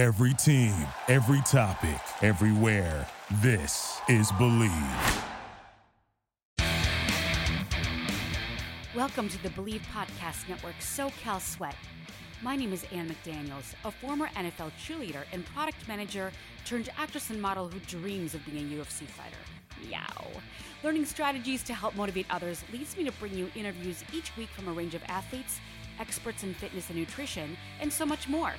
Every team, every topic, everywhere. This is Believe. Welcome to the Believe Podcast Network SoCal Sweat. My name is Ann McDaniels, a former NFL cheerleader and product manager turned actress and model who dreams of being a UFC fighter. Meow. Learning strategies to help motivate others leads me to bring you interviews each week from a range of athletes, experts in fitness and nutrition, and so much more.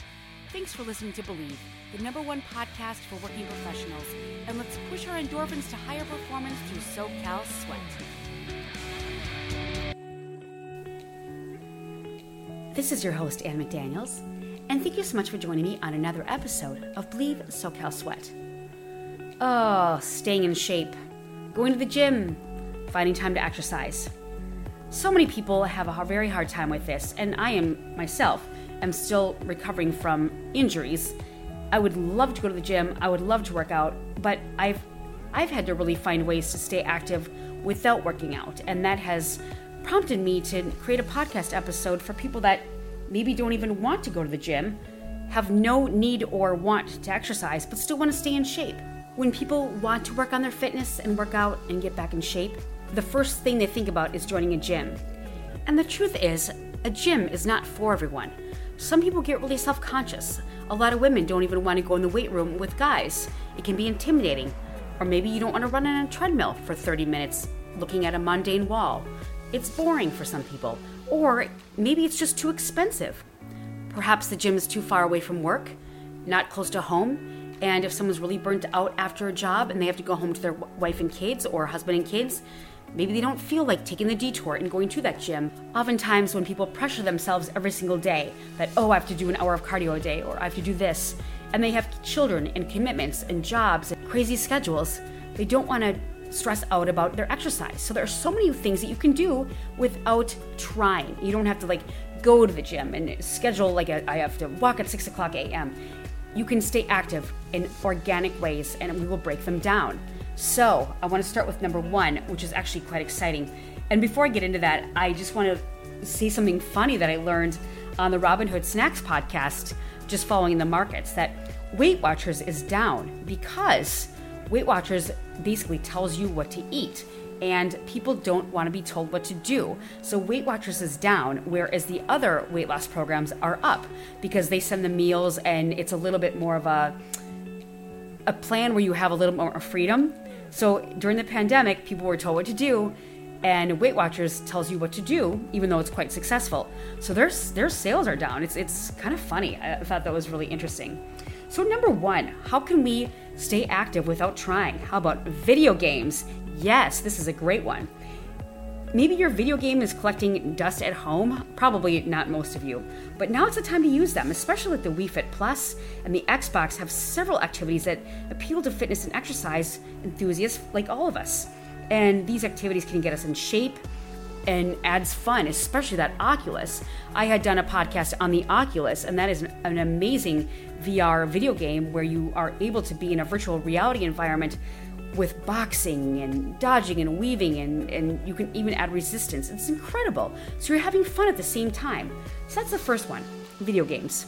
Thanks for listening to Believe, the number one podcast for working professionals, and let's push our endorphins to higher performance through SoCal Sweat. This is your host, Ann McDaniels, and thank you so much for joining me on another episode of Believe SoCal Sweat. Oh, staying in shape, going to the gym, finding time to exercise. So many people have a very hard time with this, and I am myself am still recovering from injuries. I would love to go to the gym, I would love to work out, but I've I've had to really find ways to stay active without working out, and that has prompted me to create a podcast episode for people that maybe don't even want to go to the gym, have no need or want to exercise, but still want to stay in shape. When people want to work on their fitness and work out and get back in shape, the first thing they think about is joining a gym. And the truth is, a gym is not for everyone. Some people get really self conscious. A lot of women don't even want to go in the weight room with guys. It can be intimidating. Or maybe you don't want to run on a treadmill for 30 minutes looking at a mundane wall. It's boring for some people. Or maybe it's just too expensive. Perhaps the gym is too far away from work, not close to home, and if someone's really burnt out after a job and they have to go home to their wife and kids or husband and kids, maybe they don't feel like taking the detour and going to that gym. Oftentimes, when people pressure themselves every single day that, oh, I have to do an hour of cardio a day or I have to do this, and they have children and commitments and jobs and crazy schedules, they don't want to stress out about their exercise. So there are so many things that you can do without trying. You don't have to like go to the gym and schedule like a, I have to walk at six o'clock a.m. You can stay active in organic ways, and we will break them down. So I want to start with number one, which is actually quite exciting. And before I get into that, I just want to say something funny that I learned on the Robinhood Snacks podcast, just following the markets, that Weight Watchers is down because Weight Watchers basically tells you what to eat and people don't want to be told what to do. So Weight Watchers is down, whereas the other weight loss programs are up because they send the meals and it's a little bit more of a a plan where you have a little more freedom. So during the pandemic, people were told what to do, and Weight Watchers tells you what to do, even though it's quite successful. So their their sales are down. It's it's kind of funny. I thought that was really interesting. So number one, how can we stay active without trying? How about video games? Yes, this is a great one. Maybe your video game is collecting dust at home, probably not most of you, but now it's the time to use them, especially with the Wii Fit Plus and the Xbox have several activities that appeal to fitness and exercise enthusiasts like all of us. And these activities can get us in shape and adds fun, especially that Oculus. I had done a podcast on the Oculus, and that is an, an amazing VR video game where you are able to be in a virtual reality environment with boxing and dodging and weaving, and, and you can even add resistance. It's incredible. So you're having fun at the same time. So that's the first one video games.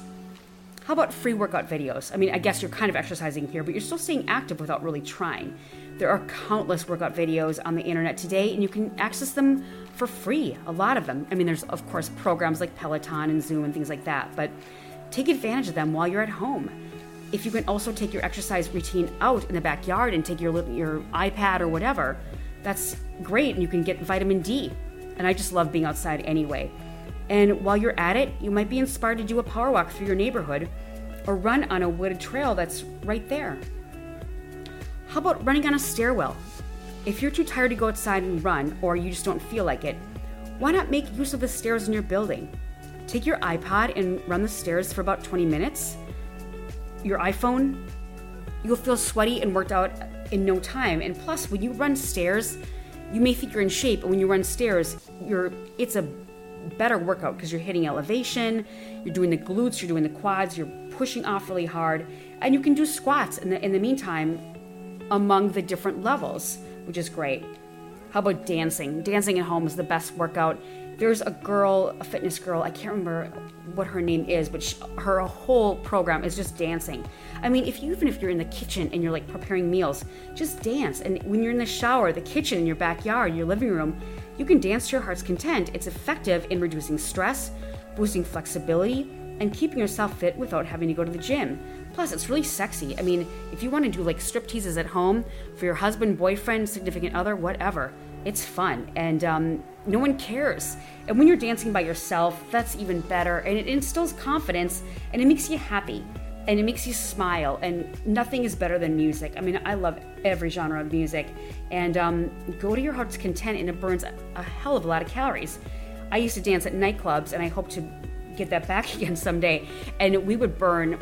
How about free workout videos? I mean, I guess you're kind of exercising here, but you're still staying active without really trying. There are countless workout videos on the internet today, and you can access them for free. A lot of them. I mean, there's, of course, programs like Peloton and Zoom and things like that, but take advantage of them while you're at home if you can also take your exercise routine out in the backyard and take your your iPad or whatever, that's great, and you can get vitamin D. And I just love being outside anyway. And while you're at it, you might be inspired to do a power walk through your neighborhood or run on a wooded trail that's right there. How about running on a stairwell? If you're too tired to go outside and run, or you just don't feel like it, why not make use of the stairs in your building? Take your iPod and run the stairs for about 20 minutes your iPhone, you'll feel sweaty and worked out in no time. And plus, when you run stairs, you may think you're in shape, but when you run stairs, you're it's a better workout because you're hitting elevation, you're doing the glutes, you're doing the quads, you're pushing off really hard, and you can do squats in the in the meantime among the different levels, which is great. How about dancing? Dancing at home is the best workout. There's a girl, a fitness girl, I can't remember what her name is, but she, her whole program is just dancing. I mean, if you even if you're in the kitchen and you're like preparing meals, just dance. And when you're in the shower, the kitchen, in your backyard, your living room, you can dance to your heart's content. It's effective in reducing stress, boosting flexibility, and keeping yourself fit without having to go to the gym. Plus, it's really sexy. I mean, if you want to do like strip teases at home for your husband, boyfriend, significant other, whatever, it's fun and um, no one cares. And when you're dancing by yourself, that's even better. And it instills confidence and it makes you happy and it makes you smile. And nothing is better than music. I mean, I love every genre of music. And um, go to your heart's content and it burns a, hell of a lot of calories. I used to dance at nightclubs and I hope to get that back again someday. And we would burn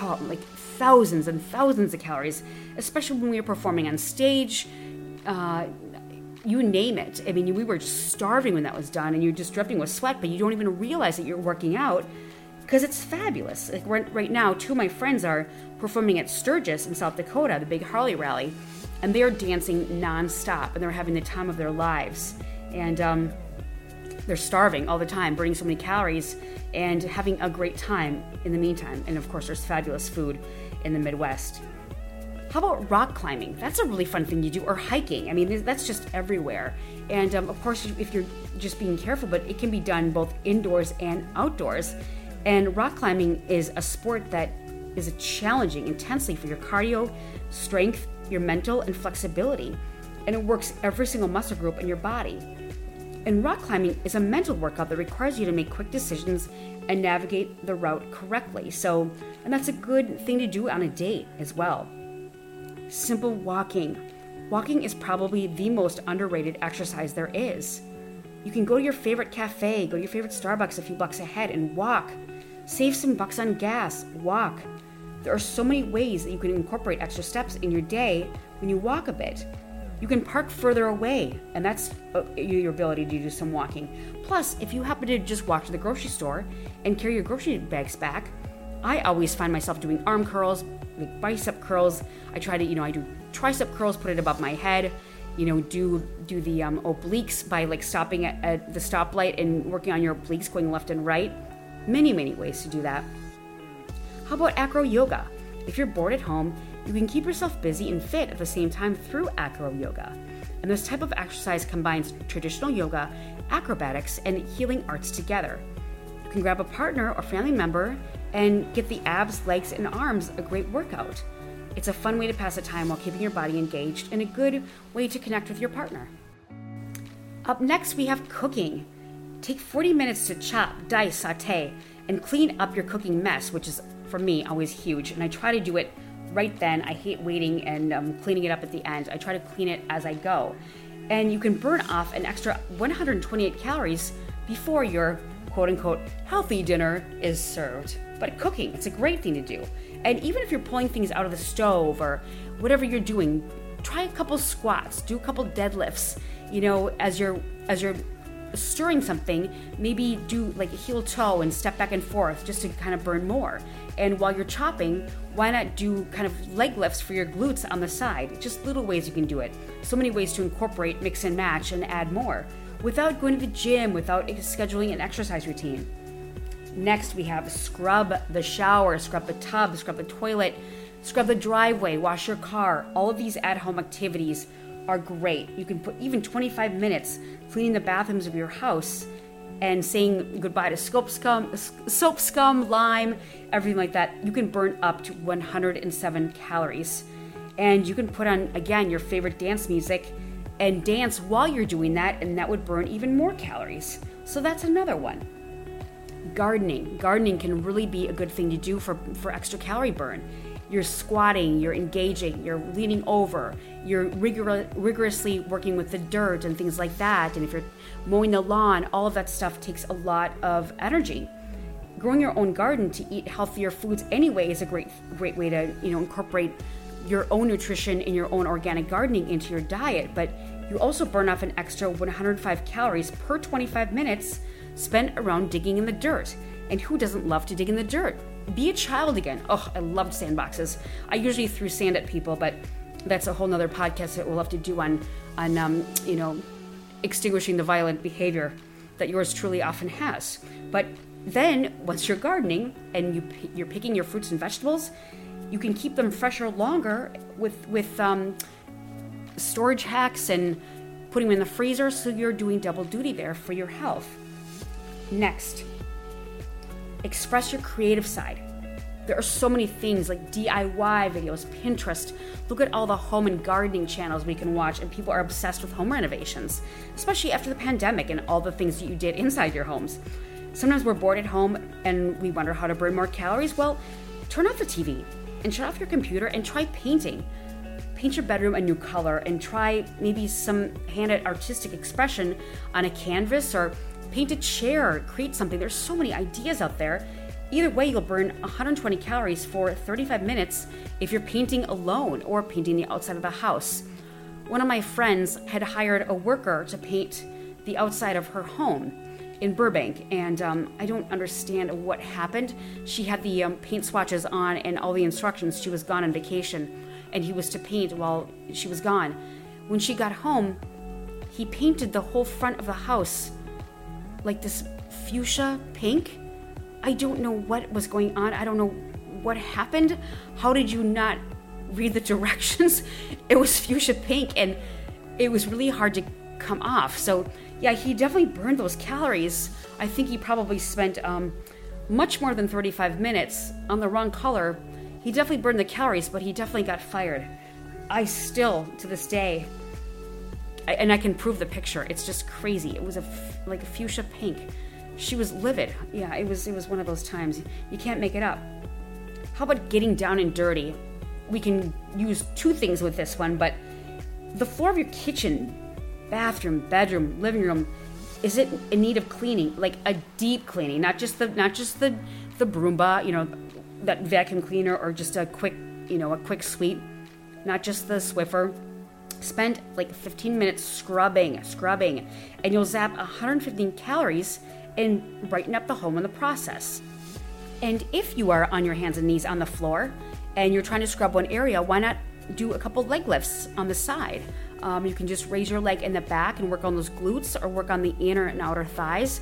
oh, like thousands and thousands of calories, especially when we were performing on stage. Uh, you name it. I mean, we were starving when that was done, and you're just dripping with sweat, but you don't even realize that you're working out because it's fabulous. Like right, right now, two of my friends are performing at Sturgis in South Dakota, the big Harley rally, and they're dancing nonstop, and they're having the time of their lives, and um, they're starving all the time, burning so many calories, and having a great time in the meantime. And of course, there's fabulous food in the Midwest. How about rock climbing? That's a really fun thing to do, or hiking. I mean, that's just everywhere. And um, of course, if you're just being careful, but it can be done both indoors and outdoors. And rock climbing is a sport that is challenging intensely for your cardio, strength, your mental, and flexibility. And it works every single muscle group in your body. And rock climbing is a mental workout that requires you to make quick decisions and navigate the route correctly. So, and that's a good thing to do on a date as well. Simple walking. Walking is probably the most underrated exercise there is. You can go to your favorite cafe, go to your favorite Starbucks a few bucks ahead and walk. Save some bucks on gas, walk. There are so many ways that you can incorporate extra steps in your day when you walk a bit. You can park further away, and that's uh, your ability to do some walking. Plus, if you happen to just walk to the grocery store and carry your grocery bags back, I always find myself doing arm curls, like bicep curls. I try to, you know, I do tricep curls, put it above my head. You know, do do the um, obliques by like stopping at, at the stoplight and working on your obliques, going left and right. Many, many ways to do that. How about acro yoga? If you're bored at home, you can keep yourself busy and fit at the same time through acro yoga. And this type of exercise combines traditional yoga, acrobatics, and healing arts together. You can grab a partner or family member and get the abs, legs, and arms a great workout. It's a fun way to pass the time while keeping your body engaged and a good way to connect with your partner. Up next, we have cooking. Take 40 minutes to chop, dice, saute, and clean up your cooking mess, which is, for me, always huge. And I try to do it right then. I hate waiting and um, cleaning it up at the end. I try to clean it as I go. And you can burn off an extra 128 calories before your quote unquote healthy dinner is served. But cooking, it's a great thing to do. And even if you're pulling things out of the stove or whatever you're doing, try a couple squats, do a couple deadlifts. You know, as you're as you're stirring something, maybe do like a heel toe and step back and forth just to kind of burn more. And while you're chopping, why not do kind of leg lifts for your glutes on the side? Just little ways you can do it. So many ways to incorporate, mix and match, and add more without going to the gym, without scheduling an exercise routine. Next, we have scrub the shower, scrub the tub, scrub the toilet, scrub the driveway, wash your car. All of these at home activities are great. You can put even 25 minutes cleaning the bathrooms of your house and saying goodbye to soap scum, soap scum, lime, everything like that. You can burn up to 107 calories. And you can put on, again, your favorite dance music and dance while you're doing that, and that would burn even more calories. So that's another one gardening. Gardening can really be a good thing to do for, for extra calorie burn. You're squatting, you're engaging, you're leaning over, you're rigor- rigorously working with the dirt and things like that. And if you're mowing the lawn, all of that stuff takes a lot of energy. Growing your own garden to eat healthier foods anyway is a great great way to you know incorporate your own nutrition in your own organic gardening into your diet. But you also burn off an extra 105 calories per 25 minutes spent around digging in the dirt. And who doesn't love to dig in the dirt? Be a child again. Oh, I loved sandboxes. I usually threw sand at people, but that's a whole nother podcast that we'll have to do on, on um, you know, extinguishing the violent behavior that yours truly often has. But then, once you're gardening and you, you're picking your fruits and vegetables, you can keep them fresher longer with, with um, storage hacks and putting them in the freezer, so you're doing double duty there for your health. Next, express your creative side. There are so many things like DIY videos, Pinterest. Look at all the home and gardening channels we can watch, and people are obsessed with home renovations, especially after the pandemic and all the things that you did inside your homes. Sometimes we're bored at home and we wonder how to burn more calories. Well, turn off the TV and shut off your computer and try painting. Paint your bedroom a new color and try maybe some handed artistic expression on a canvas or paint a chair, create something. There's so many ideas out there Either way, you'll burn 120 calories for 35 minutes if you're painting alone or painting the outside of the house. One of my friends had hired a worker to paint the outside of her home in Burbank, and um, I don't understand what happened. She had the um, paint swatches on and all the instructions. She was gone on vacation, and he was to paint while she was gone. When she got home, he painted the whole front of the house like this fuchsia pink I don't know what was going on. I don't know what happened. How did you not read the directions? It was fuchsia pink and it was really hard to come off. So, yeah, he definitely burned those calories. I think he probably spent um, much more than 35 minutes on the wrong color. He definitely burned the calories, but he definitely got fired. I still, to this day, I, and I can prove the picture. It's just crazy. It was a like a fuchsia pink. She was livid. Yeah, it was it was one of those times. You can't make it up. How about getting down and dirty? We can use two things with this one, but the floor of your kitchen, bathroom, bedroom, living room, is it in need of cleaning? Like a deep cleaning, not just the not just the the Broomba, you know, that vacuum cleaner or just a quick, you know, a quick sweep, not just the Swiffer. Spend like 15 minutes scrubbing, scrubbing, and you'll zap 115 calories and brighten up the home in the process. And if you are on your hands and knees on the floor and you're trying to scrub one area, why not do a couple leg lifts on the side? Um, you can just raise your leg in the back and work on those glutes or work on the inner and outer thighs.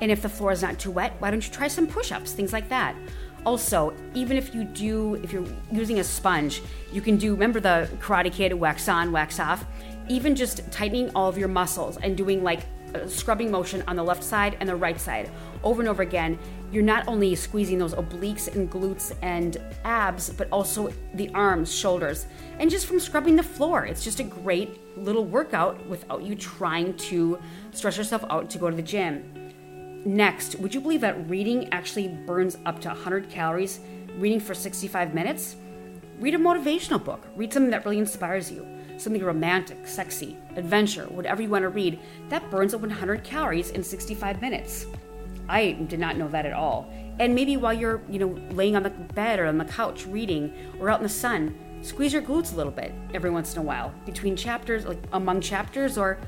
And if the floor is not too wet, why don't you try some push ups, things like that? Also, even if you do, if you're using a sponge, you can do, remember the Karate Kid wax on, wax off? Even just tightening all of your muscles and doing like a scrubbing motion on the left side and the right side over and over again, you're not only squeezing those obliques and glutes and abs, but also the arms, shoulders, and just from scrubbing the floor. It's just a great little workout without you trying to stress yourself out to go to the gym. Next, would you believe that reading actually burns up to 100 calories? Reading for 65 minutes? Read a motivational book. Read something that really inspires you something romantic, sexy, adventure, whatever you want to read, that burns up 100 calories in 65 minutes. I did not know that at all. And maybe while you're, you know, laying on the bed or on the couch reading or out in the sun, squeeze your glutes a little bit every once in a while between chapters, like among chapters or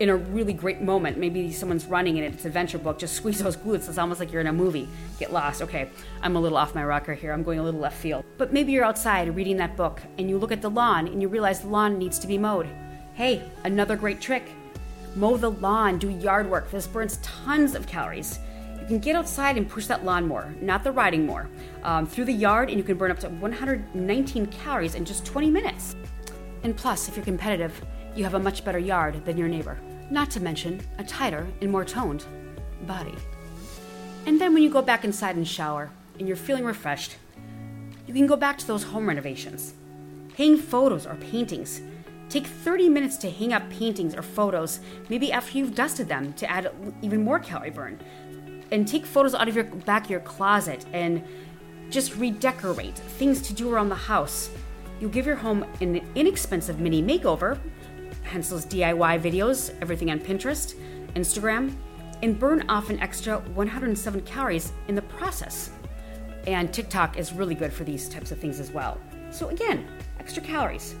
in a really great moment. Maybe someone's running and it's an adventure book. Just squeeze those glutes. It's almost like you're in a movie. Get lost. Okay, I'm a little off my rocker here. I'm going a little left field. But maybe you're outside reading that book and you look at the lawn and you realize the lawn needs to be mowed. Hey, another great trick. Mow the lawn, do yard work. This burns tons of calories. You can get outside and push that lawnmower, not the riding mower, um, through the yard, and you can burn up to 119 calories in just 20 minutes. And plus, if you're competitive, you have a much better yard than your neighbor. Not to mention a tighter and more toned body. And then when you go back inside and shower and you're feeling refreshed, you can go back to those home renovations. Hang photos or paintings. Take 30 minutes to hang up paintings or photos, maybe after you've dusted them to add even more calorie burn. And take photos out of your back of your closet and just redecorate things to do around the house. You'll give your home an inexpensive mini makeover hence those DIY videos, everything on Pinterest, Instagram, and burn off an extra 107 calories in the process. And TikTok is really good for these types of things as well. So, again, extra calories.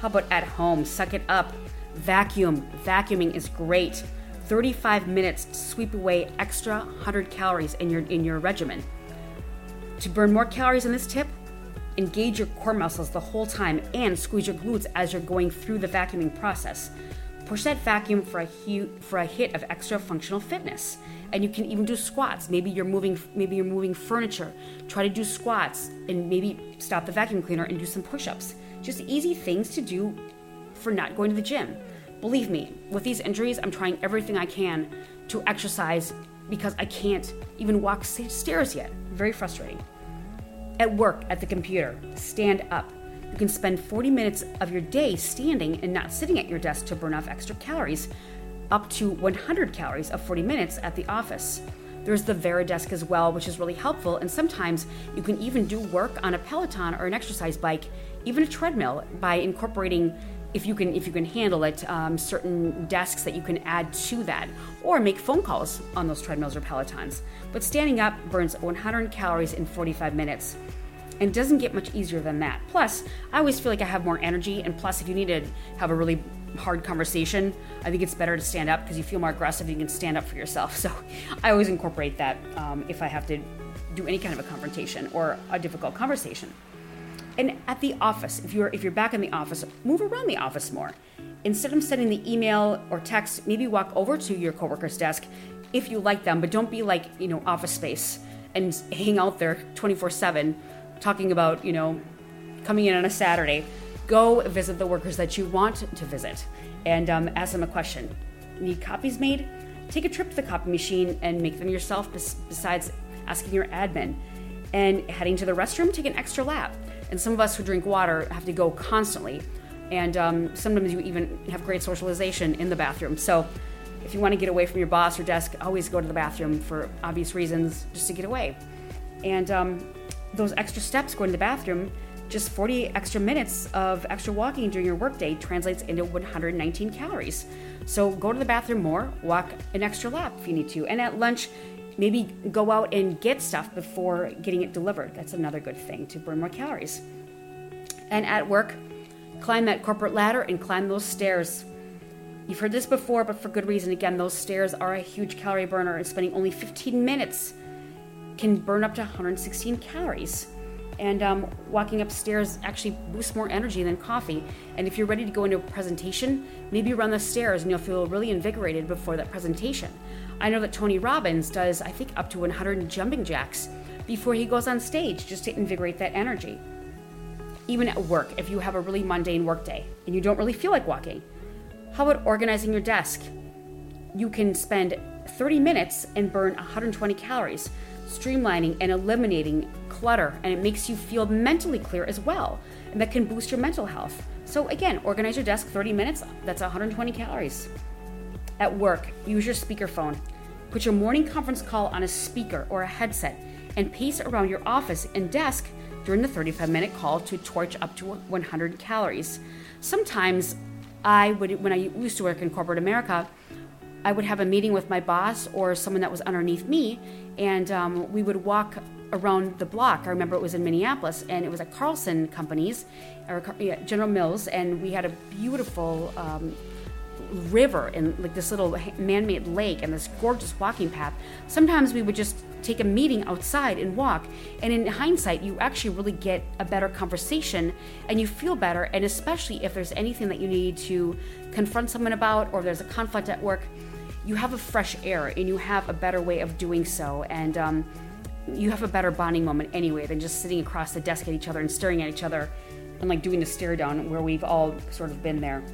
How about at home? Suck it up. Vacuum. Vacuuming is great. 35 minutes to sweep away extra 100 calories in your in your regimen. To burn more calories in this tip, Engage your core muscles the whole time and squeeze your glutes as you're going through the vacuuming process. Push that vacuum for a, hu- for a hit of extra functional fitness. And you can even do squats. Maybe you're moving maybe you're moving furniture. Try to do squats and maybe stop the vacuum cleaner and do some push-ups. Just easy things to do for not going to the gym. Believe me, with these injuries, I'm trying everything I can to exercise because I can't even walk stairs yet. Very frustrating. At work, at the computer, stand up. You can spend 40 minutes of your day standing and not sitting at your desk to burn off extra calories, up to 100 calories of 40 minutes at the office. There's the Varidesk as well, which is really helpful, and sometimes you can even do work on a Peloton or an exercise bike, even a treadmill, by incorporating if you can if you can handle it um, certain desks that you can add to that or make phone calls on those treadmills or pelotons but standing up burns 100 calories in 45 minutes and doesn't get much easier than that. Plus, I always feel like I have more energy, and plus, if you need to have a really hard conversation, I think it's better to stand up because you feel more aggressive. You can stand up for yourself. So, I always incorporate that um, if I have to do any kind of a confrontation or a difficult conversation. And at the office, if you're if you're back in the office, move around the office more. Instead of sending the email or text, maybe walk over to your coworker's desk if you like them, but don't be like you know office space and hang out there 24 7 talking about, you know, coming in on a Saturday, go visit the workers that you want to visit and um, ask them a question. Need copies made? Take a trip to the copy machine and make them yourself, besides asking your admin. And heading to the restroom, take an extra lap. And some of us who drink water have to go constantly. And um, sometimes you even have great socialization in the bathroom. So if you want to get away from your boss or desk, always go to the bathroom for obvious reasons, just to get away. And um, those extra steps going to the bathroom, just 40 extra minutes of extra walking during your workday translates into 119 calories. So go to the bathroom more, walk an extra lap if you need to. And at lunch, maybe go out and get stuff before getting it delivered. That's another good thing to burn more calories. And at work, climb that corporate ladder and climb those stairs. You've heard this before, but for good reason. Again, those stairs are a huge calorie burner, and spending only 15 minutes can burn up to 116 calories. And um, walking upstairs actually boosts more energy than coffee. And if you're ready to go into a presentation, maybe run the stairs and you'll feel really invigorated before that presentation. I know that Tony Robbins does, I think, up to 100 jumping jacks before he goes on stage just to invigorate that energy. Even at work, if you have a really mundane workday and you don't really feel like walking, how about organizing your desk? You can spend 30 minutes and burn 120 calories streamlining and eliminating clutter, and it makes you feel mentally clear as well. And that can boost your mental health. So, again, organize your desk 30 minutes, that's 120 calories. At work, use your speakerphone. Put your morning conference call on a speaker or a headset and pace around your office and desk during the 35 minute call to torch up to 100 calories. Sometimes I would, when I used to work in corporate America, I would have a meeting with my boss or someone that was underneath me, and um, we would walk around the block. I remember it was in Minneapolis, and it was at Carlson Companies, or yeah, General Mills, and we had a beautiful um, river and like this little man-made lake and this gorgeous walking path. Sometimes we would just take a meeting outside and walk, and in hindsight, you actually really get a better conversation, and you feel better. And especially if there's anything that you need to confront someone about, or there's a conflict at work you have a fresh air and you have a better way of doing so. And um, you have a better bonding moment anyway than just sitting across the desk at each other and staring at each other and like doing the stare down where we've all sort of been there.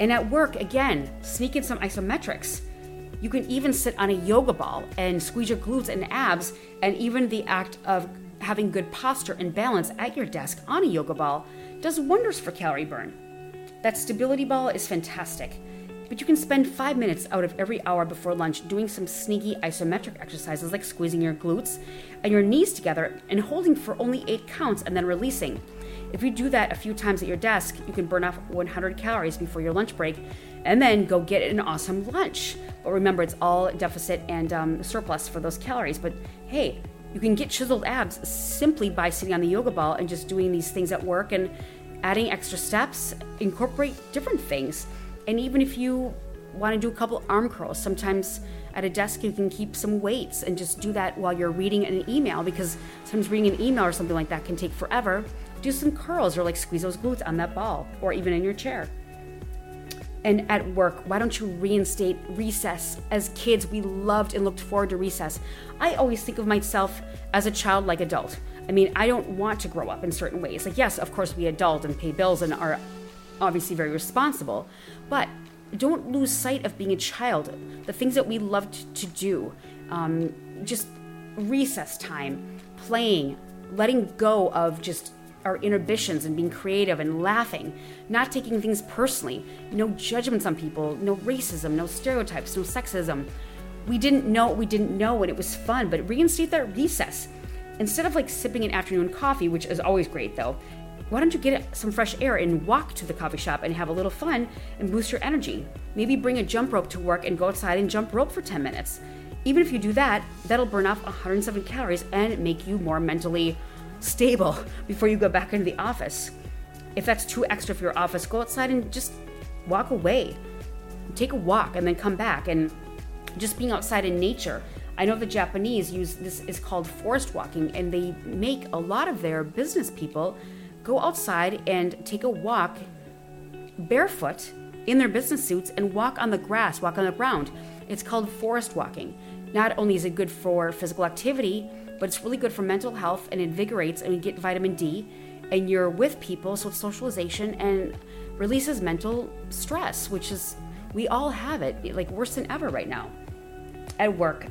And at work, again, sneak in some isometrics. You can even sit on a yoga ball and squeeze your glutes and abs, and even the act of having good posture and balance at your desk on a yoga ball does wonders for calorie burn. That stability ball is fantastic but you can spend five minutes out of every hour before lunch doing some sneaky isometric exercises like squeezing your glutes and your knees together and holding for only eight counts and then releasing. If you do that a few times at your desk, you can burn off 100 calories before your lunch break and then go get an awesome lunch. But remember, it's all deficit and um, surplus for those calories. But hey, you can get chiseled abs simply by sitting on the yoga ball and just doing these things at work and adding extra steps, incorporate different things. And even if you want to do a couple arm curls, sometimes at a desk you can keep some weights and just do that while you're reading an email because sometimes reading an email or something like that can take forever. Do some curls or like squeeze those glutes on that ball or even in your chair. And at work, why don't you reinstate recess? As kids, we loved and looked forward to recess. I always think of myself as a child like adult. I mean, I don't want to grow up in certain ways. Like, yes, of course, we adult and pay bills and are obviously very responsible, but don't lose sight of being a child. The things that we loved to do, um, just recess time, playing, letting go of just our inhibitions and being creative and laughing, not taking things personally, no judgments on people, no racism, no stereotypes, no sexism. We didn't know what we didn't know and it was fun, but reinstate that recess. Instead of like sipping an afternoon coffee, which is always great though, why don't you get some fresh air and walk to the coffee shop and have a little fun and boost your energy? Maybe bring a jump rope to work and go outside and jump rope for 10 minutes. Even if you do that, that'll burn off 107 calories and make you more mentally stable before you go back into the office. If that's too extra for your office, go outside and just walk away. Take a walk and then come back and just being outside in nature. I know the Japanese use this is called forest walking and they make a lot of their business people go outside and take a walk barefoot in their business suits and walk on the grass, walk on the ground. It's called forest walking. Not only is it good for physical activity, but it's really good for mental health and invigorates and you get vitamin D and you're with people, so it's socialization and releases mental stress, which is we all have it, like worse than ever right now. At work,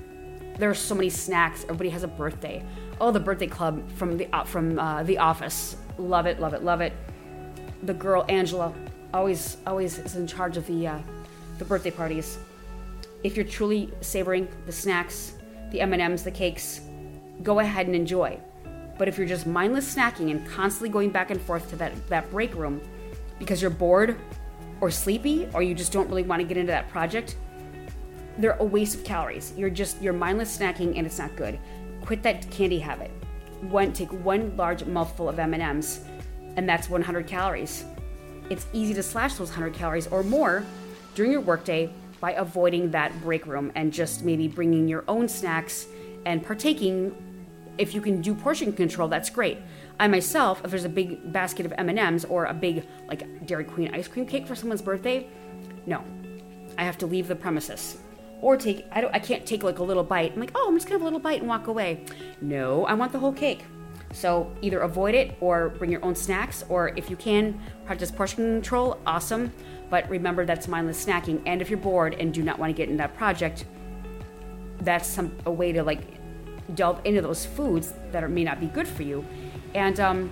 there are so many snacks. Everybody has a birthday. Oh, the birthday club from the uh, from uh, the office. Love it, love it, love it. The girl Angela always always is in charge of the uh, the birthday parties. If you're truly savoring the snacks, the M&Ms, the cakes, go ahead and enjoy. But if you're just mindless snacking and constantly going back and forth to that, that break room because you're bored or sleepy or you just don't really want to get into that project, they're a waste of calories. You're just you're mindless snacking and it's not good. Quit that candy habit. One take one large mouthful of M&Ms and that's 100 calories. It's easy to slash those 100 calories or more during your workday by avoiding that break room and just maybe bringing your own snacks and partaking. If you can do portion control that's great. I myself if there's a big basket of m&ms or a big like dairy queen ice cream cake for someone's birthday no. I have to leave the premises or take i don't i can't take like a little bite. I'm like oh i'm just gonna have a little bite and walk away. No i want the whole cake. So either avoid it or bring your own snacks or if you can practice portion control awesome. But remember that's mindless snacking. And if you're bored and do not want to get in that project that's some a way to like delve into those foods that are, may not be good for you. And um,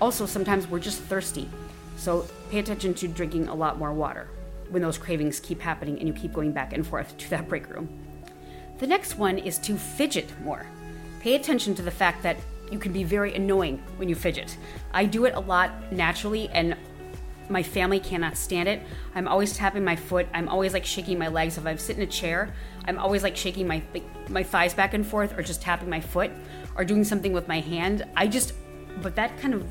also sometimes we're just thirsty. So pay attention to drinking a lot more water when those cravings keep happening and you keep going back and forth to that break room the next one is to fidget more pay attention to the fact that you can be very annoying when you fidget i do it a lot naturally and my family cannot stand it. I'm always tapping my foot. I'm always like shaking my legs. If I sit in a chair, I'm always like shaking my like, my thighs back and forth, or just tapping my foot, or doing something with my hand. I just, but that kind of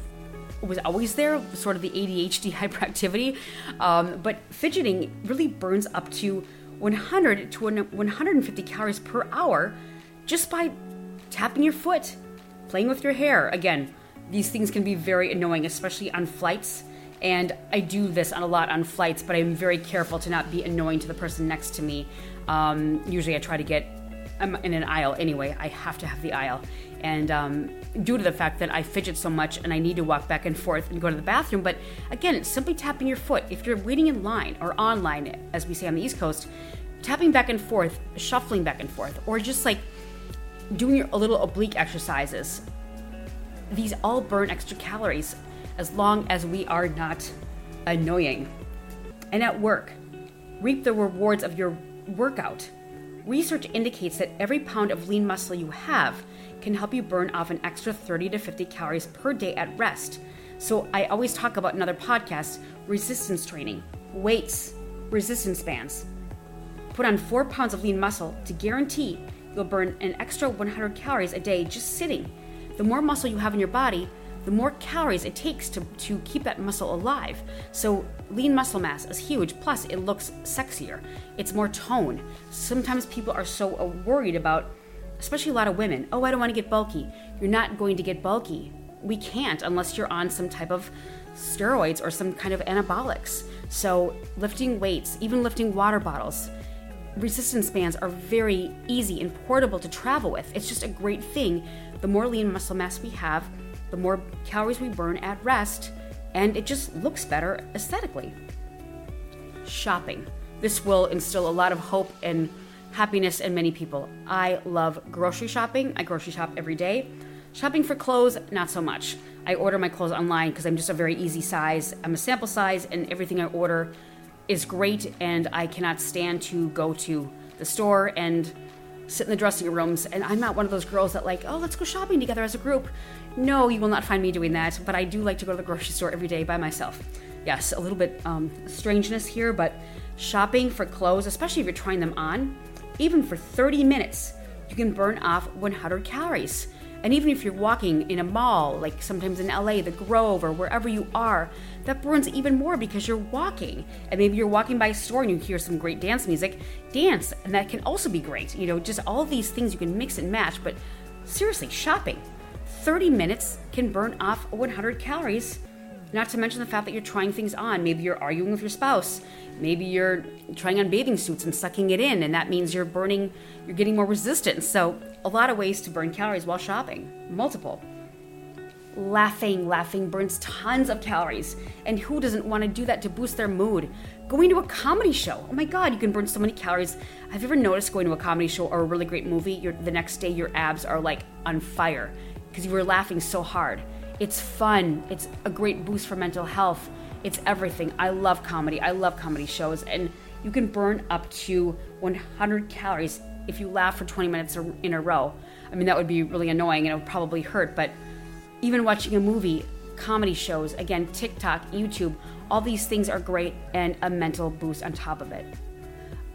was always there, sort of the ADHD hyperactivity. Um, but fidgeting really burns up to 100 to 150 calories per hour just by tapping your foot, playing with your hair. Again, these things can be very annoying, especially on flights and I do this on a lot on flights, but I'm very careful to not be annoying to the person next to me. Um, usually, I try to get. I'm in an aisle anyway. I have to have the aisle, and um, due to the fact that I fidget so much and I need to walk back and forth and go to the bathroom. But again, it's simply tapping your foot. If you're waiting in line or online, as we say on the East Coast, tapping back and forth, shuffling back and forth, or just like doing your little oblique exercises. These all burn extra calories as long as we are not annoying. And at work, reap the rewards of your workout. Research indicates that every pound of lean muscle you have can help you burn off an extra 30 to 50 calories per day at rest. So I always talk about in other podcasts resistance training, weights, resistance bands. Put on four pounds of lean muscle to guarantee you'll burn an extra 100 calories a day just sitting. The more muscle you have in your body, the more calories it takes to, to keep that muscle alive. So, lean muscle mass is huge, plus, it looks sexier, it's more tone. Sometimes people are so worried about, especially a lot of women, oh, I don't want to get bulky. You're not going to get bulky we can't unless you're on some type of steroids or some kind of anabolics. So, lifting weights, even lifting water bottles, resistance bands are very easy and portable to travel with. It's just a great thing. The more lean muscle mass we have, the more calories we burn at rest, and it just looks better aesthetically. Shopping. This will instill a lot of hope and happiness in many people. I love grocery shopping. I grocery shop every day. Shopping for clothes, not so much. I order my clothes online because I'm just a very easy size. I'm a sample size, and everything I order is great. And I cannot stand to go to the store and sit in the dressing rooms. And I'm not one of those girls that, like, oh, let's go shopping together as a group. No, you will not find me doing that. But I do like to go to the grocery store every day by myself. Yes, a little bit um, strangeness here, but shopping for clothes, especially if you're trying them on, even for 30 minutes, you can burn off 100 calories. And even if you're walking in a mall, like sometimes in LA, the Grove, or wherever you are, that burns even more because you're walking. And maybe you're walking by a store and you hear some great dance music, dance, and that can also be great. You know, just all these things you can mix and match. But seriously, shopping, 30 minutes can burn off 100 calories. Not to mention the fact that you're trying things on. Maybe you're arguing with your spouse. Maybe you're trying on bathing suits and sucking it in, and that means you're burning, you're getting more resistance. So, a lot of ways to burn calories while shopping. Multiple. Laughing, laughing burns tons of calories. And who doesn't want to do that to boost their mood? Going to a comedy show. Oh my god, you can burn so many calories. Have you ever noticed going to a comedy show or a really great movie, the next day your abs are like on fire because you were laughing so hard? It's fun. It's a great boost for mental health. It's everything. I love comedy. I love comedy shows. And you can burn up to 100 calories if you laugh for 20 minutes in a row. I mean, that would be really annoying and it would probably hurt. But even watching a movie, comedy shows, again, TikTok, YouTube, all these things are great and a mental boost on top of it.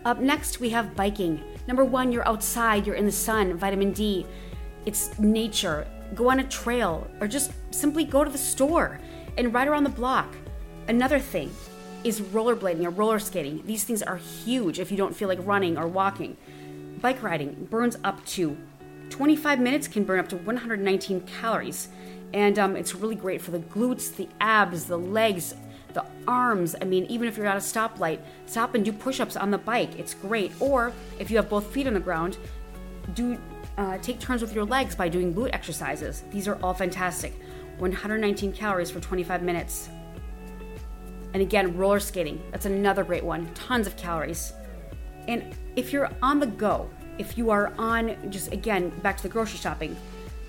Up next, we have biking. Number one, you're outside, you're in the sun, vitamin D. It's nature. Go on a trail or just simply go to the store and ride around the block. Another thing is rollerblading or roller skating. These things are huge if you don't feel like running or walking. Bike riding burns up to 25 minutes, can burn up to 119 calories. And um, it's really great for the glutes, the abs, the legs, the arms. I mean, even if you're at a stoplight, stop and do push ups on the bike. It's great. Or if you have both feet on the ground, do uh, take turns with your legs by doing glute exercises. These are all fantastic. 119 calories for 25 minutes. And again, roller skating. That's another great one. Tons of calories. And if you're on the go, if you are on, just again, back to the grocery shopping,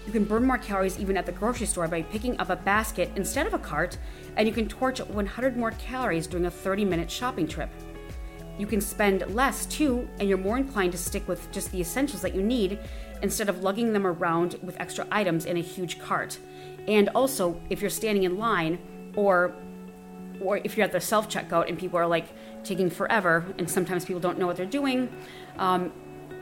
you can burn more calories even at the grocery store by picking up a basket instead of a cart, and you can torch 100 more calories during a 30 minute shopping trip. You can spend less too, and you're more inclined to stick with just the essentials that you need instead of lugging them around with extra items in a huge cart. And also, if you're standing in line or or if you're at the self checkout and people are like taking forever, and sometimes people don't know what they're doing, um,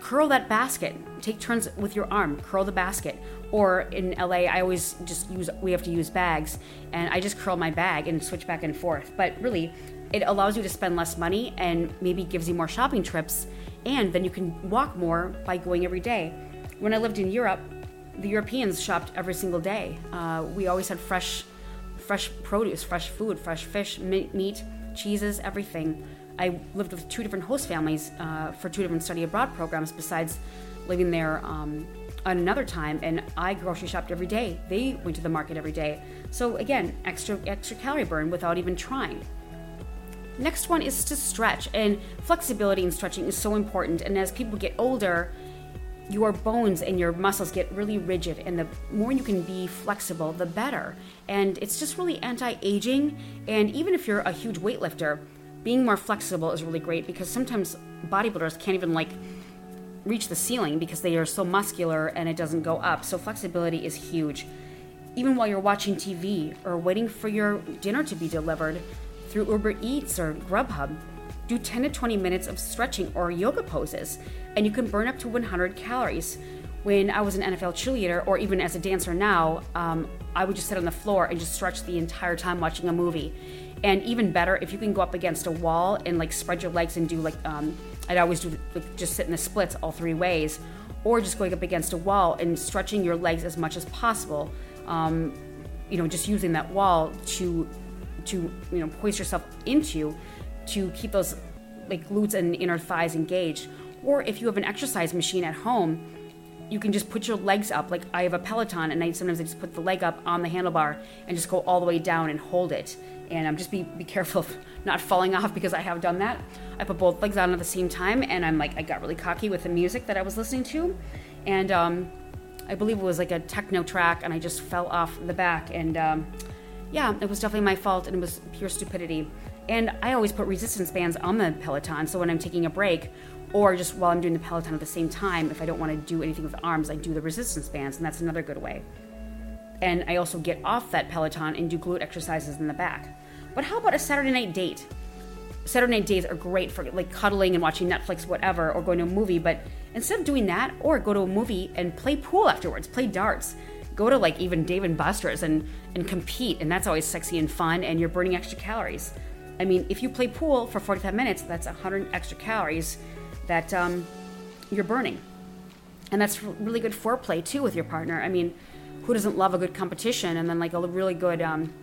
curl that basket. Take turns with your arm, curl the basket. Or in LA, I always just use, we have to use bags, and I just curl my bag and switch back and forth. But really, it allows you to spend less money and maybe gives you more shopping trips, and then you can walk more by going every day. When I lived in Europe, the Europeans shopped every single day. Uh, we always had fresh, fresh produce, fresh food, fresh fish, meat, cheeses, everything. I lived with two different host families uh, for two different study abroad programs besides living there um, another time and I grocery shopped every day. They went to the market every day. So again, extra extra calorie burn without even trying. Next one is to stretch and flexibility in stretching is so important and as people get older, your bones and your muscles get really rigid and the more you can be flexible, the better. And it's just really anti-aging and even if you're a huge weightlifter, being more flexible is really great because sometimes bodybuilders can't even like reach the ceiling because they are so muscular and it doesn't go up. So flexibility is huge. Even while you're watching TV or waiting for your dinner to be delivered through Uber Eats or Grubhub, do 10 to 20 minutes of stretching or yoga poses and you can burn up to 100 calories. When I was an NFL cheerleader or even as a dancer now, um, I would just sit on the floor and just stretch the entire time watching a movie and even better if you can go up against a wall and like spread your legs and do like um, i'd always do like, just sit in the splits all three ways or just going up against a wall and stretching your legs as much as possible um, you know, just using that wall to to you know hoist yourself into to keep those like glutes and inner thighs engaged. Or if you have an exercise machine at home, you can just put your legs up. Like I have a Peloton, and I sometimes I just put the leg up on the handlebar and just go all the way down and hold it. And I'm um, just be be careful of not falling off because I have done that. I put both legs on at the same time, and I'm like I got really cocky with the music that I was listening to, and um, I believe it was like a techno track, and I just fell off the back. And um, yeah, it was definitely my fault, and it was pure stupidity. And I always put resistance bands on the Peloton, so when I'm taking a break or just while I'm doing the Peloton at the same time, if I don't want to do anything with the arms, I do the resistance bands, and that's another good way. And I also get off that Peloton and do glute exercises in the back. But how about a Saturday night date? Saturday night days are great for like cuddling and watching Netflix, whatever, or going to a movie. But instead of doing that, or go to a movie and play pool afterwards, play darts, go to like even Dave and Buster's and and compete, and that's always sexy and fun, and you're burning extra calories. I mean, if you play pool for 45 minutes, that's 100 extra calories that um, you're burning. And that's really good foreplay too with your partner. I mean, who doesn't love a good competition and then like a really good um,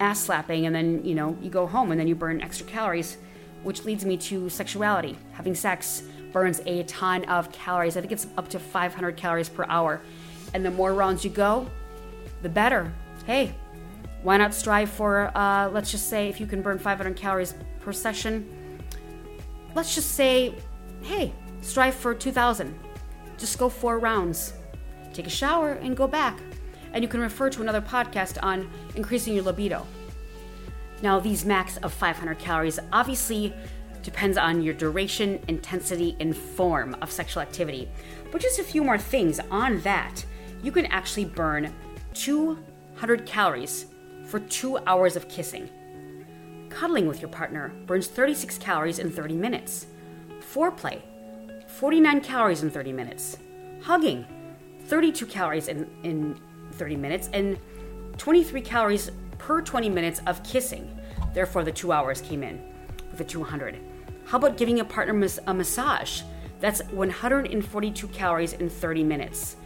ass slapping and then, you know, you go home and then you burn extra calories, which leads me to sexuality. Having sex burns a ton of calories. I think it's up to 500 calories per hour. And the more rounds you go, the better. Hey, why not strive for, uh, let's just say, if you can burn 500 calories per session, let's just say hey, strive for 2,000. Just go four rounds. Take a shower and go back. And you can refer to another podcast on increasing your libido. Now, these max of 500 calories obviously depends on your duration, intensity, and form of sexual activity. But just a few more things on that. You can actually burn 200 calories for two hours of kissing. Cuddling with your partner burns 36 calories in 30 minutes. Foreplay 49 calories in 30 minutes. Hugging 32 calories in, in 30 minutes. And 23 calories per 20 minutes of kissing. Therefore, the two hours came in with a 200. How about giving a partner a massage? That's 142 calories in 30 minutes.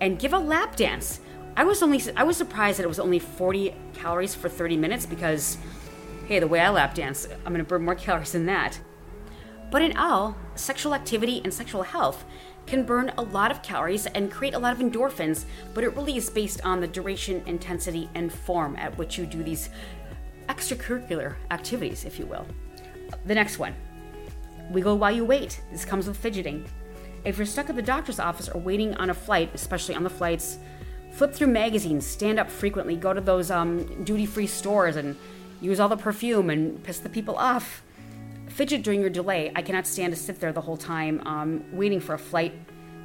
And give a lap dance. I was only I was surprised that it was only 40 calories for 30 minutes because hey, the way I lap dance, I'm going to burn more calories than that. But in all, sexual activity and sexual health can burn a lot of calories and create a lot of endorphins, but it really is based on the duration, intensity, and form at which you do these extracurricular activities, if you will. The next one wiggle while you wait. This comes with fidgeting. If you're stuck at the doctor's office or waiting on a flight, especially on the flights, flip through magazines, stand up frequently, go to those um, duty free stores and use all the perfume and piss the people off fidget during your delay. I cannot stand to sit there the whole time um, waiting for a flight.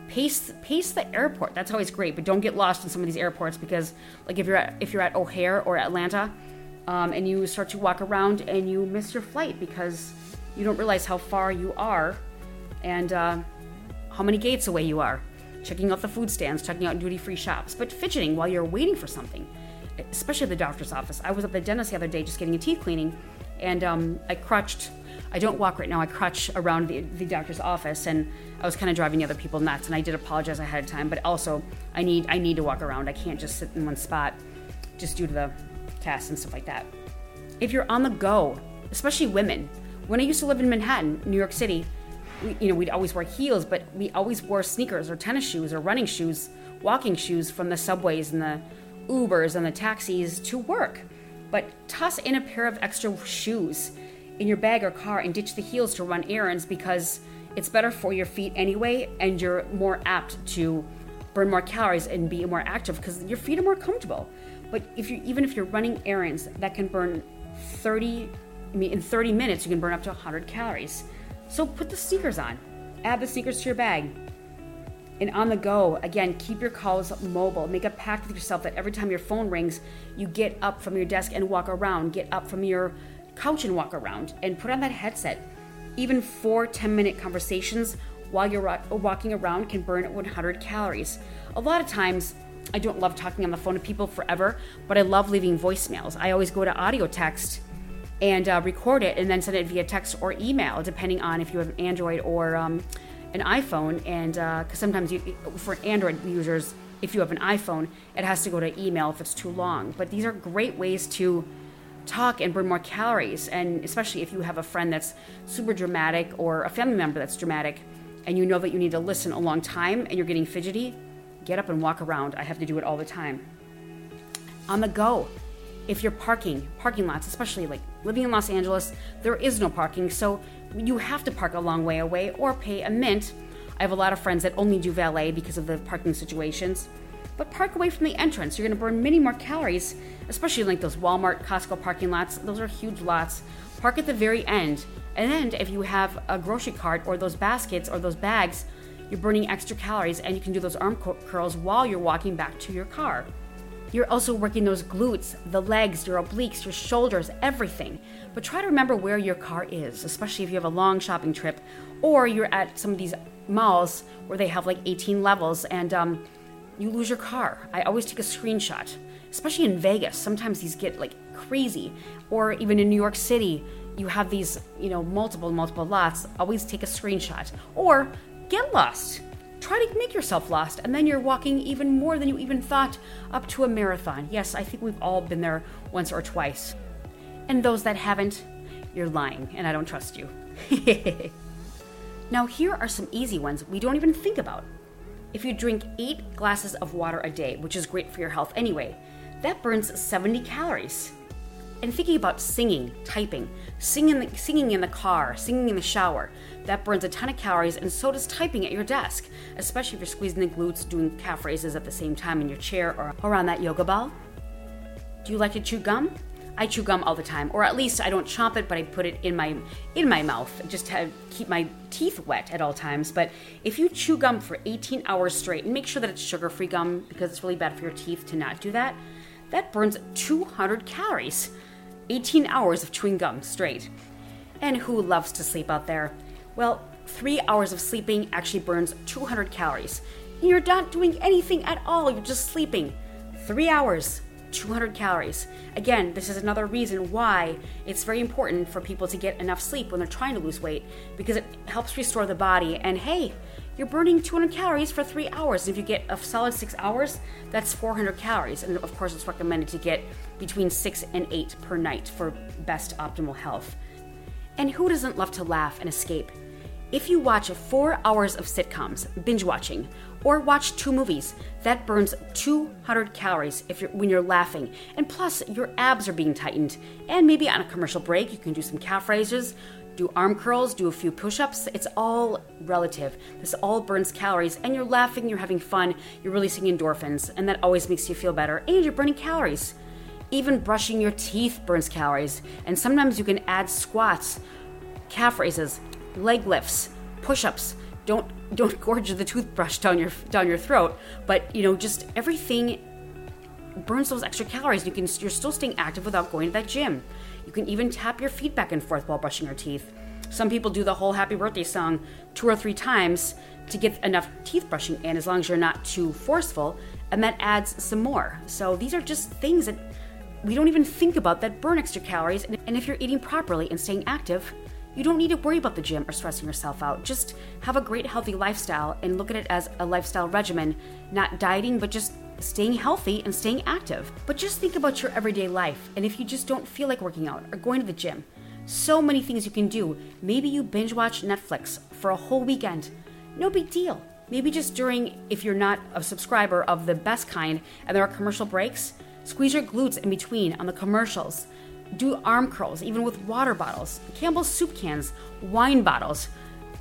Pace pace the airport. That's always great, but don't get lost in some of these airports because, like, if you're at if you're at O'Hare or Atlanta, um, and you start to walk around and you miss your flight because you don't realize how far you are and uh, how many gates away you are. Checking out the food stands, checking out duty free shops, but fidgeting while you're waiting for something, especially at the doctor's office. I was at the dentist the other day just getting a teeth cleaning, and um, I crutched I don't walk right now. I crutch around the, the doctor's office, and I was kind of driving the other people nuts. And I did apologize ahead of time, but also I need I need to walk around. I can't just sit in one spot, just due to the cast and stuff like that. If you're on the go, especially women, when I used to live in Manhattan, New York City, we, you know we'd always wear heels, but we always wore sneakers or tennis shoes or running shoes, walking shoes from the subways and the Ubers and the taxis to work. But toss in a pair of extra shoes in your bag or car and ditch the heels to run errands because it's better for your feet anyway and you're more apt to burn more calories and be more active because your feet are more comfortable. But if you even if you're running errands, that can burn 30 I mean in 30 minutes you can burn up to 100 calories. So put the sneakers on. Add the sneakers to your bag. And on the go, again, keep your calls mobile. Make a pact with yourself that every time your phone rings, you get up from your desk and walk around. Get up from your couch and walk around and put on that headset. Even four 10 minute conversations while you're walking around can burn 100 calories. A lot of times, I don't love talking on the phone to people forever, but I love leaving voicemails. I always go to audio text and uh, record it and then send it via text or email, depending on if you have an Android or um, an iPhone. And because uh, sometimes you, for Android users, if you have an iPhone, it has to go to email if it's too long. But these are great ways to talk and burn more calories. And especially if you have a friend that's super dramatic or a family member that's dramatic and you know that you need to listen a long time and you're getting fidgety, get up and walk around. I have to do it all the time. On the go, if you're parking, parking lots, especially like living in Los Angeles, there is no parking, so you have to park a long way away or pay a mint. I have a lot of friends that only do valet because of the parking situations. But park away from the entrance. You're going to burn many more calories, especially like those Walmart, Costco parking lots. Those are huge lots. Park at the very end. And then if you have a grocery cart or those baskets or those bags, you're burning extra calories and you can do those arm curls while you're walking back to your car. You're also working those glutes, the legs, your obliques, your shoulders, everything. But try to remember where your car is, especially if you have a long shopping trip or you're at some of these malls where they have like 18 levels and um, you lose your car. I always take a screenshot, especially in Vegas. Sometimes these get like crazy. Or even in New York City, you have these, you know, multiple, multiple lots. Always take a screenshot. Or get lost try to make yourself lost and then you're walking even more than you even thought up to a marathon. Yes, I think we've all been there once or twice. And those that haven't, you're lying and I don't trust you. now, here are some easy ones we don't even think about. If you drink 8 glasses of water a day, which is great for your health anyway, that burns 70 calories and thinking about singing, typing, singing, singing in the car, singing in the shower, that burns a ton of calories, and so does typing at your desk, especially if you're squeezing the glutes, doing calf raises at the same time in your chair or around that yoga ball. Do you like to chew gum? I chew gum all the time, or at least I don't chomp it, but I put it in my in my mouth just to keep my teeth wet at all times. But if you chew gum for 18 hours straight, and make sure that it's sugar-free gum because it's really bad for your teeth to not do that, that burns 200 calories. 18 hours of chewing gum straight. And who loves to sleep out there? Well, three hours of sleeping actually burns 200 calories. You're not doing anything at all, you're just sleeping. Three hours, 200 calories. Again, this is another reason why it's very important for people to get enough sleep when they're trying to lose weight because it helps restore the body. And hey, you're burning 200 calories for three hours. If you get a solid six hours, that's 400 calories. And of course, it's recommended to get between six and eight per night for best optimal health. And who doesn't love to laugh and escape? If you watch four hours of sitcoms, binge watching, or watch two movies, that burns 200 calories if you're, when you're laughing. And plus, your abs are being tightened. And maybe on a commercial break, you can do some calf raises, do arm curls, do a few push ups. It's all relative. This all burns calories, and you're laughing, you're having fun, you're releasing endorphins, and that always makes you feel better, and you're burning calories. Even brushing your teeth burns calories, and sometimes you can add squats, calf raises, leg lifts, push ups. Don't don't gorge the toothbrush down your down your throat, but you know just everything burns those extra calories. You can you're still staying active without going to that gym. You can even tap your feet back and forth while brushing your teeth. Some people do the whole happy birthday song two or three times to get enough teeth brushing in, as long as you're not too forceful, and that adds some more. So these are just things that we don't even think about that burn extra calories. And if you're eating properly and staying active, you don't need to worry about the gym or stressing yourself out. Just have a great, healthy lifestyle and look at it as a lifestyle regimen, not dieting, but just staying healthy and staying active. But just think about your everyday life, and if you just don't feel like working out or going to the gym, so many things you can do. Maybe you binge watch Netflix for a whole weekend. No big deal. Maybe just during, if you're not a subscriber of the best kind and there are commercial breaks, squeeze your glutes in between on the commercials. Do arm curls, even with water bottles, Campbell's soup cans, wine bottles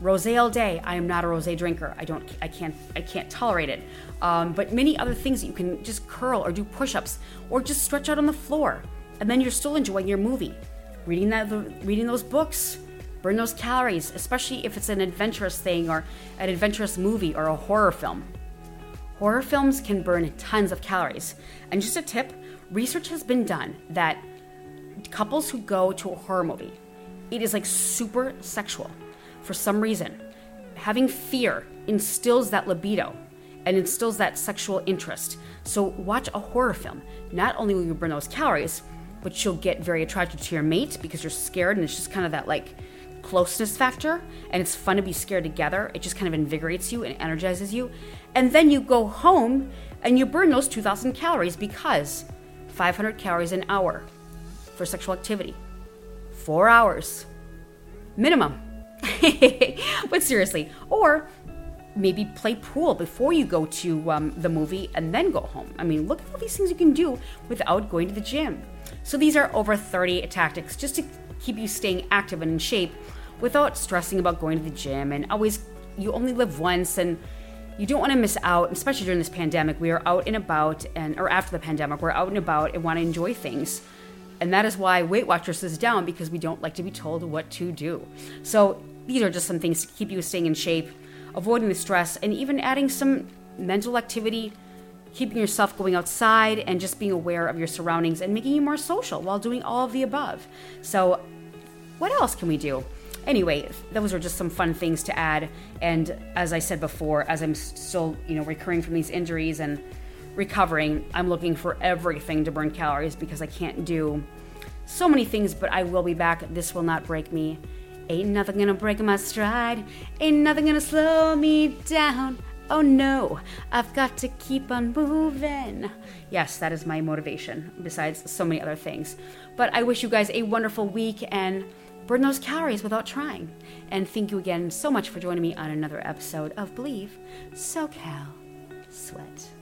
rosé all day. I am not a rosé drinker. I don't. I can't. I can't tolerate it. Um, but many other things that you can just curl or do push-ups or just stretch out on the floor, and then you're still enjoying your movie, reading that, reading those books. Burn those calories, especially if it's an adventurous thing or an adventurous movie or a horror film. Horror films can burn tons of calories. And just a tip research has been done that couples who go to a horror movie, it is like super sexual for some reason, having fear instills that libido and instills that sexual interest. So watch a horror film. Not only will you burn those calories, but you'll get very attracted to your mate because you're scared and it's just kind of that like closeness factor and it's fun to be scared together. It just kind of invigorates you and energizes you. And then you go home and you burn those 2,000 calories because 500 calories an hour for sexual activity. Four hours minimum. but seriously, or maybe play pool before you go to um, the movie and then go home. I mean, look at all these things you can do without going to the gym. So these are over 30 tactics just to keep you staying active and in shape without stressing about going to the gym and always you only live once and you don't want to miss out especially during this pandemic we are out and about and or after the pandemic we're out and about and want to enjoy things and that is why weight watchers is down because we don't like to be told what to do. So these are just some things to keep you staying in shape avoiding the stress and even adding some mental activity keeping yourself going outside and just being aware of your surroundings and making you more social while doing all of the above. So what else can we do? Anyway, those are just some fun things to add. And as I said before, as I'm still, you know, recurring from these injuries and recovering, I'm looking for everything to burn calories because I can't do so many things, but I will be back. This will not break me. Ain't nothing gonna break my stride. Ain't nothing gonna slow me down. Oh no, I've got to keep on moving. Yes, that is my motivation, besides so many other things. But I wish you guys a wonderful week and burn those calories without trying. And thank you again so much for joining me on another episode of Bleav SoCal Sweat.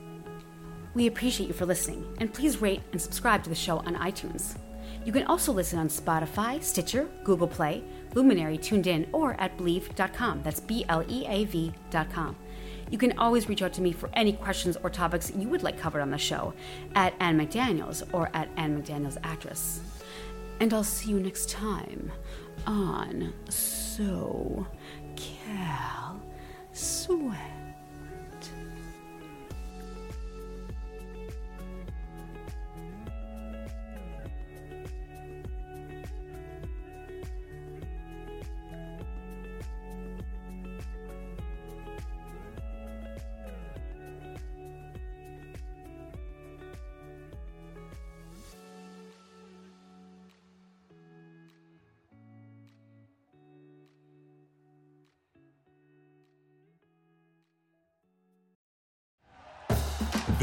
We appreciate you for listening, and please rate and subscribe to the show on iTunes. You can also listen on Spotify, Stitcher, Google Play, Luminary, TuneIn, or at Bleav.com. That's B L E A V.com. You can always reach out to me for any questions or topics you would like covered on the show at Ann McDaniels or at Ann McDaniels Actress. And I'll see you next time on So Cal Sweat.